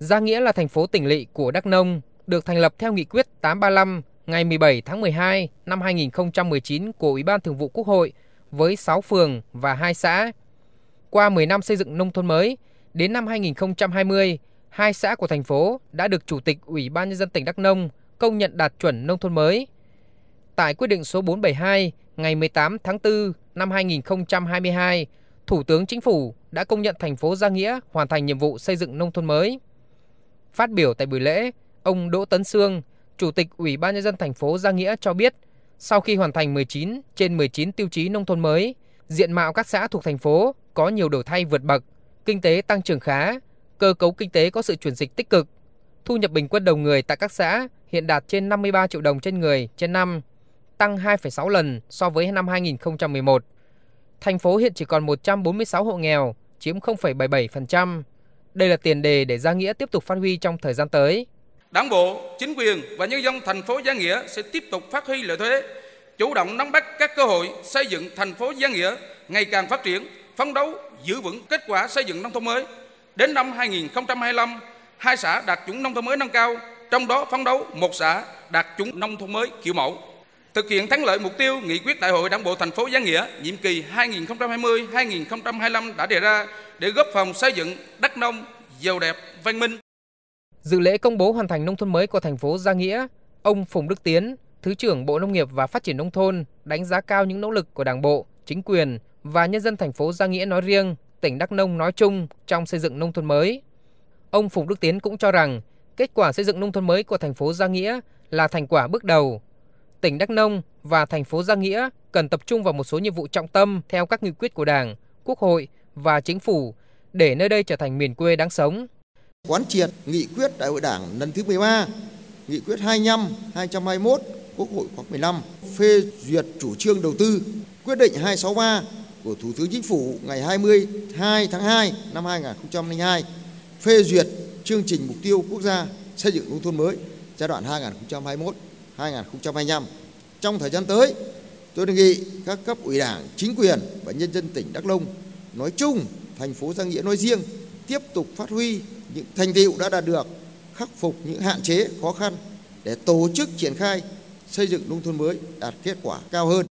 Gia Nghĩa là thành phố tỉnh lỵ của Đắk Nông, được thành lập theo nghị quyết 835 ngày 17 tháng 12 năm 2019 của Ủy ban Thường vụ Quốc hội với 6 phường và 2 xã. Qua 10 năm xây dựng nông thôn mới, đến năm 2020, hai xã của thành phố đã được Chủ tịch Ủy ban Nhân dân tỉnh Đắk Nông công nhận đạt chuẩn nông thôn mới. Tại quyết định số 472 ngày 18 tháng 4 năm 2022, Thủ tướng Chính phủ đã công nhận thành phố Gia Nghĩa hoàn thành nhiệm vụ xây dựng nông thôn mới. Phát biểu tại buổi lễ, ông Đỗ Tấn Sương, Chủ tịch Ủy ban nhân dân thành phố Gia Nghĩa cho biết, sau khi hoàn thành 19 trên 19 tiêu chí nông thôn mới, diện mạo các xã thuộc thành phố có nhiều đổi thay vượt bậc, kinh tế tăng trưởng khá, cơ cấu kinh tế có sự chuyển dịch tích cực. Thu nhập bình quân đầu người tại các xã hiện đạt trên 53 triệu đồng trên người trên năm, tăng 2,6 lần so với năm 2011. Thành phố hiện chỉ còn 146 hộ nghèo, chiếm 0,77%. Đây là tiền đề để Gia Nghĩa tiếp tục phát huy trong thời gian tới. Đảng bộ, chính quyền và nhân dân thành phố Gia Nghĩa sẽ tiếp tục phát huy lợi thế, chủ động nắm bắt các cơ hội xây dựng thành phố Gia Nghĩa ngày càng phát triển, phấn đấu giữ vững kết quả xây dựng nông thôn mới. Đến năm 2025, hai xã đạt chuẩn nông thôn mới nâng cao, trong đó phấn đấu một xã đạt chuẩn nông thôn mới kiểu mẫu. Thực hiện thắng lợi mục tiêu nghị quyết Đại hội Đảng bộ thành phố Gia Nghĩa nhiệm kỳ 2020-2025 đã đề ra để góp phần xây dựng đắk nông giàu đẹp, văn minh. Dự lễ công bố hoàn thành nông thôn mới của thành phố Gia Nghĩa, ông Phùng Đức Tiến, Thứ trưởng Bộ Nông nghiệp và Phát triển Nông thôn đánh giá cao những nỗ lực của Đảng bộ, chính quyền và nhân dân thành phố Gia Nghĩa nói riêng, tỉnh Đắk Nông nói chung trong xây dựng nông thôn mới. Ông Phùng Đức Tiến cũng cho rằng kết quả xây dựng nông thôn mới của thành phố Gia Nghĩa là thành quả bước đầu. Tỉnh Đắk Nông và thành phố Gia Nghĩa cần tập trung vào một số nhiệm vụ trọng tâm theo các nghị quyết của Đảng, Quốc hội và Chính phủ để nơi đây trở thành miền quê đáng sống. Quán triệt nghị quyết Đại hội Đảng lần thứ 13, nghị quyết 25, 221 Quốc hội khóa 15 phê duyệt chủ trương đầu tư, quyết định 263 của Thủ tướng Chính phủ ngày 22 tháng 2 năm 2002 phê duyệt chương trình mục tiêu quốc gia xây dựng nông thôn mới giai đoạn 2021-2025. Trong thời gian tới, tôi đề nghị các cấp ủy đảng, chính quyền và nhân dân tỉnh Đắk Nông nói chung, thành phố Giang Nghĩa nói riêng tiếp tục phát huy những thành tiệu đã đạt được, khắc phục những hạn chế, khó khăn để tổ chức triển khai xây dựng nông thôn mới đạt kết quả cao hơn.